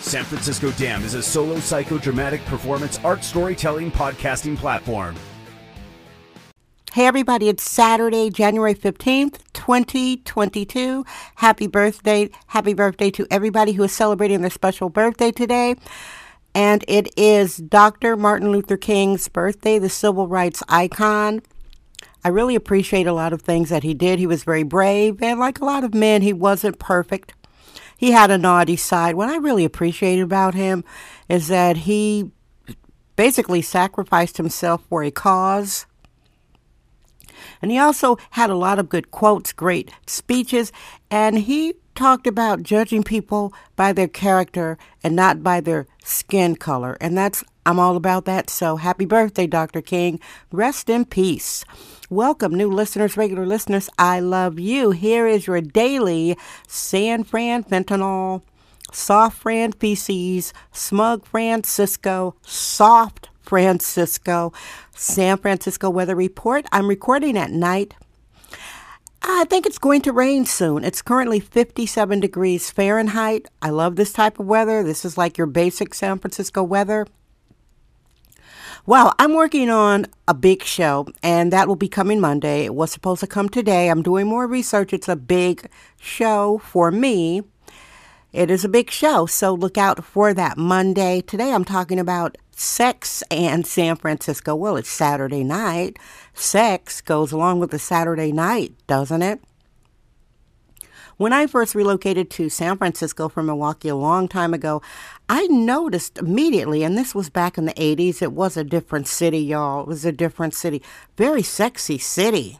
San Francisco Dam is a solo psychodramatic performance art storytelling podcasting platform. Hey everybody, it's Saturday, January 15th, 2022. Happy birthday. Happy birthday to everybody who is celebrating their special birthday today. And it is Dr. Martin Luther King's birthday, the civil rights icon. I really appreciate a lot of things that he did. He was very brave, and like a lot of men, he wasn't perfect. He had a naughty side. What I really appreciate about him is that he basically sacrificed himself for a cause. And he also had a lot of good quotes, great speeches, and he talked about judging people by their character and not by their skin color. And that's, I'm all about that. So happy birthday, Dr. King. Rest in peace. Welcome, new listeners, regular listeners. I love you. Here is your daily San Fran fentanyl, soft Fran feces, smug Francisco, soft Francisco, San Francisco weather report. I'm recording at night. I think it's going to rain soon. It's currently 57 degrees Fahrenheit. I love this type of weather. This is like your basic San Francisco weather. Well, I'm working on a big show, and that will be coming Monday. It was supposed to come today. I'm doing more research. It's a big show for me. It is a big show, so look out for that Monday. Today I'm talking about sex and San Francisco. Well, it's Saturday night. Sex goes along with the Saturday night, doesn't it? When I first relocated to San Francisco from Milwaukee a long time ago, I noticed immediately, and this was back in the 80s, it was a different city, y'all. It was a different city. Very sexy city.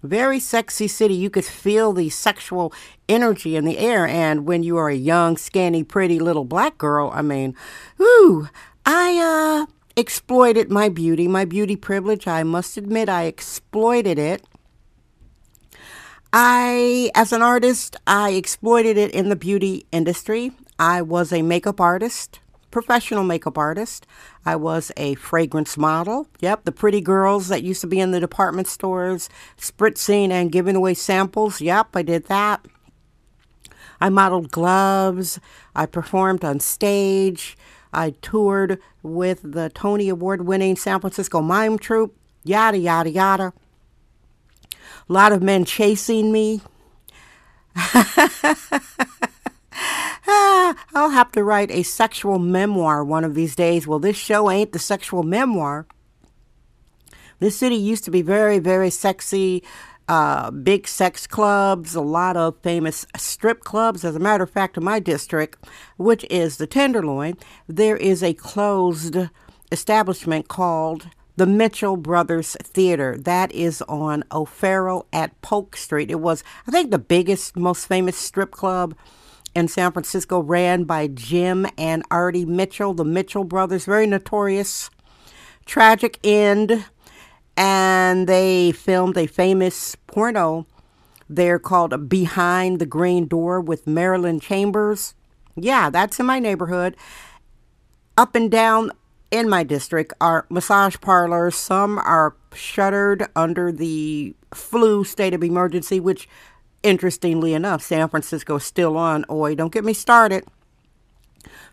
Very sexy city. You could feel the sexual energy in the air. And when you are a young, skinny, pretty little black girl, I mean, ooh, I uh, exploited my beauty, my beauty privilege. I must admit, I exploited it. I, as an artist, I exploited it in the beauty industry. I was a makeup artist, professional makeup artist. I was a fragrance model. Yep, the pretty girls that used to be in the department stores, spritzing and giving away samples. Yep, I did that. I modeled gloves. I performed on stage. I toured with the Tony Award winning San Francisco Mime Troupe. Yada, yada, yada. A lot of men chasing me. I'll have to write a sexual memoir one of these days. Well, this show ain't the sexual memoir. This city used to be very, very sexy, uh, big sex clubs, a lot of famous strip clubs. As a matter of fact, in my district, which is the Tenderloin, there is a closed establishment called the Mitchell Brothers Theater. That is on O'Farrell at Polk Street. It was, I think, the biggest, most famous strip club in San Francisco, ran by Jim and Artie Mitchell, the Mitchell brothers, very notorious. Tragic end. And they filmed a famous porno there called Behind the Green Door with Marilyn Chambers. Yeah, that's in my neighborhood. Up and down in my district are massage parlors. Some are shuttered under the flu state of emergency, which, interestingly enough, San Francisco is still on. Oi, don't get me started.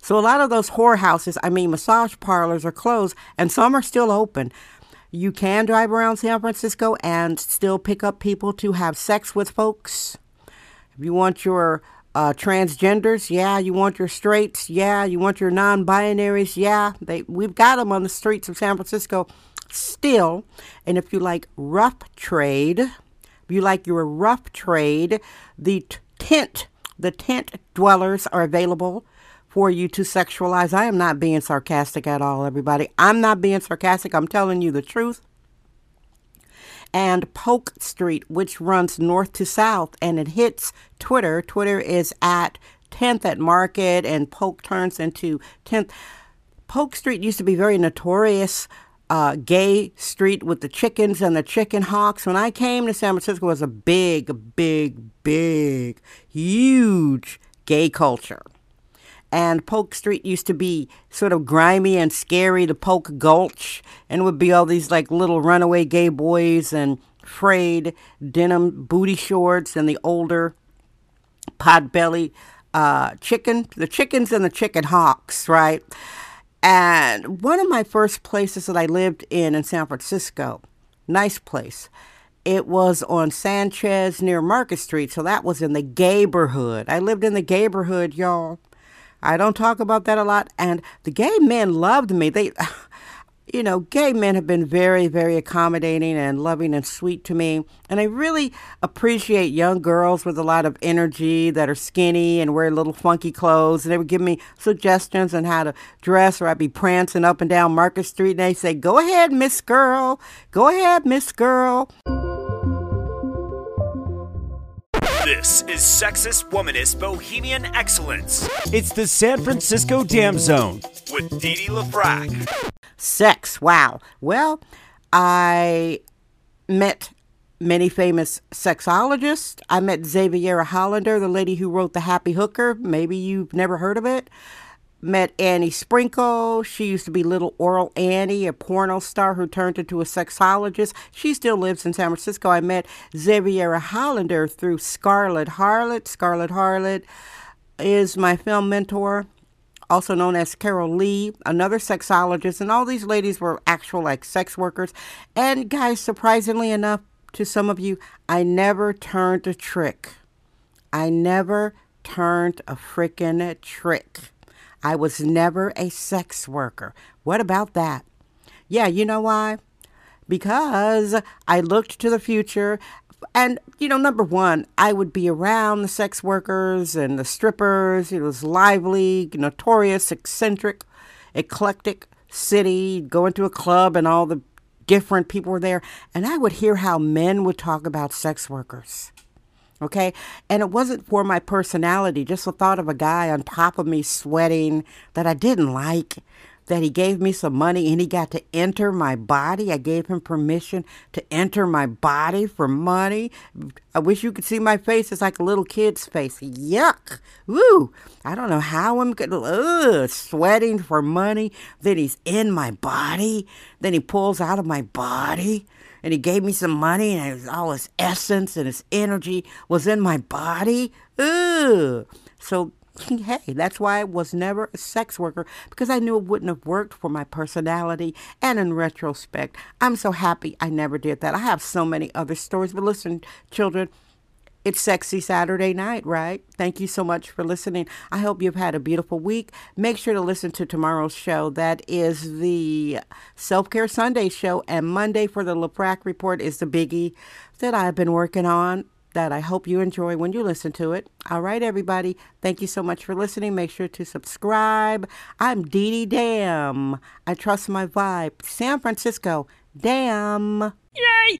So a lot of those whorehouses, I mean massage parlors, are closed, and some are still open. You can drive around San Francisco and still pick up people to have sex with folks. If you want your uh, transgenders, yeah. You want your straights, yeah. You want your non-binaries, yeah. They we've got them on the streets of San Francisco still. And if you like rough trade, if you like your rough trade, the t- tent, the tent dwellers are available for you to sexualize. I am not being sarcastic at all, everybody. I'm not being sarcastic. I'm telling you the truth and Polk Street, which runs north to south and it hits Twitter. Twitter is at 10th at Market and Polk turns into 10th. Polk Street used to be very notorious uh, gay street with the chickens and the chicken hawks. When I came to San Francisco, it was a big, big, big, huge gay culture. And Polk Street used to be sort of grimy and scary, the Polk Gulch, and would be all these like little runaway gay boys and frayed denim booty shorts and the older potbelly uh, chicken, the chickens and the chicken hawks, right? And one of my first places that I lived in in San Francisco, nice place, it was on Sanchez near Market Street. So that was in the neighborhood. I lived in the neighborhood, y'all. I don't talk about that a lot. And the gay men loved me. They, you know, gay men have been very, very accommodating and loving and sweet to me. And I really appreciate young girls with a lot of energy that are skinny and wear little funky clothes. And they would give me suggestions on how to dress, or I'd be prancing up and down Market Street. And they'd say, Go ahead, Miss Girl. Go ahead, Miss Girl. This is Sexist Womanist Bohemian Excellence. It's the San Francisco Dam Zone with Dee Dee LaFrac. Sex, wow. Well, I met many famous sexologists. I met Xaviera Hollander, the lady who wrote The Happy Hooker. Maybe you've never heard of it. Met Annie Sprinkle. She used to be Little Oral Annie, a porno star who turned into a sexologist. She still lives in San Francisco. I met Xaviera Hollander through Scarlot Harlot. Scarlot Harlot is my film mentor also known as Carol Leigh, another sexologist, and all these ladies were actual like sex workers. And guys, surprisingly enough, to some of you, I never turned a trick. I never turned a freaking trick. I was never a sex worker. What about that? Yeah, you know why? Because I looked to the future. And, you know, number one, I would be around the sex workers and the strippers. It was lively, notorious, eccentric, eclectic city. Go into a club and all the different people were there. And I would hear how men would talk about sex workers okay? And it wasn't for my personality, just the thought of a guy on top of me sweating that I didn't like, that he gave me some money and he got to enter my body. I gave him permission to enter my body for money. I wish you could see my face. It's like a little kid's face. Yuck. Woo. I don't know how I'm going to, sweating for money. Then he's in my body. Then he pulls out of my body and he gave me some money and all his essence and his energy was in my body. Ugh. So hey, that's why I was never a sex worker because I knew it wouldn't have worked for my personality. And in retrospect, I'm so happy I never did that. I have so many other stories. But listen, children, it's Sexy Saturday night, right? Thank you so much for listening. I hope you've had a beautiful week. Make sure to listen to tomorrow's show. That is the Self Care Sunday show. And Monday for the LaFrac Report is the biggie that I've been working on that I hope you enjoy when you listen to it. All right, everybody. Thank you so much for listening. Make sure to subscribe. I'm Dee Dee Dam. I trust my vibe. San Francisco. Damn. Yay!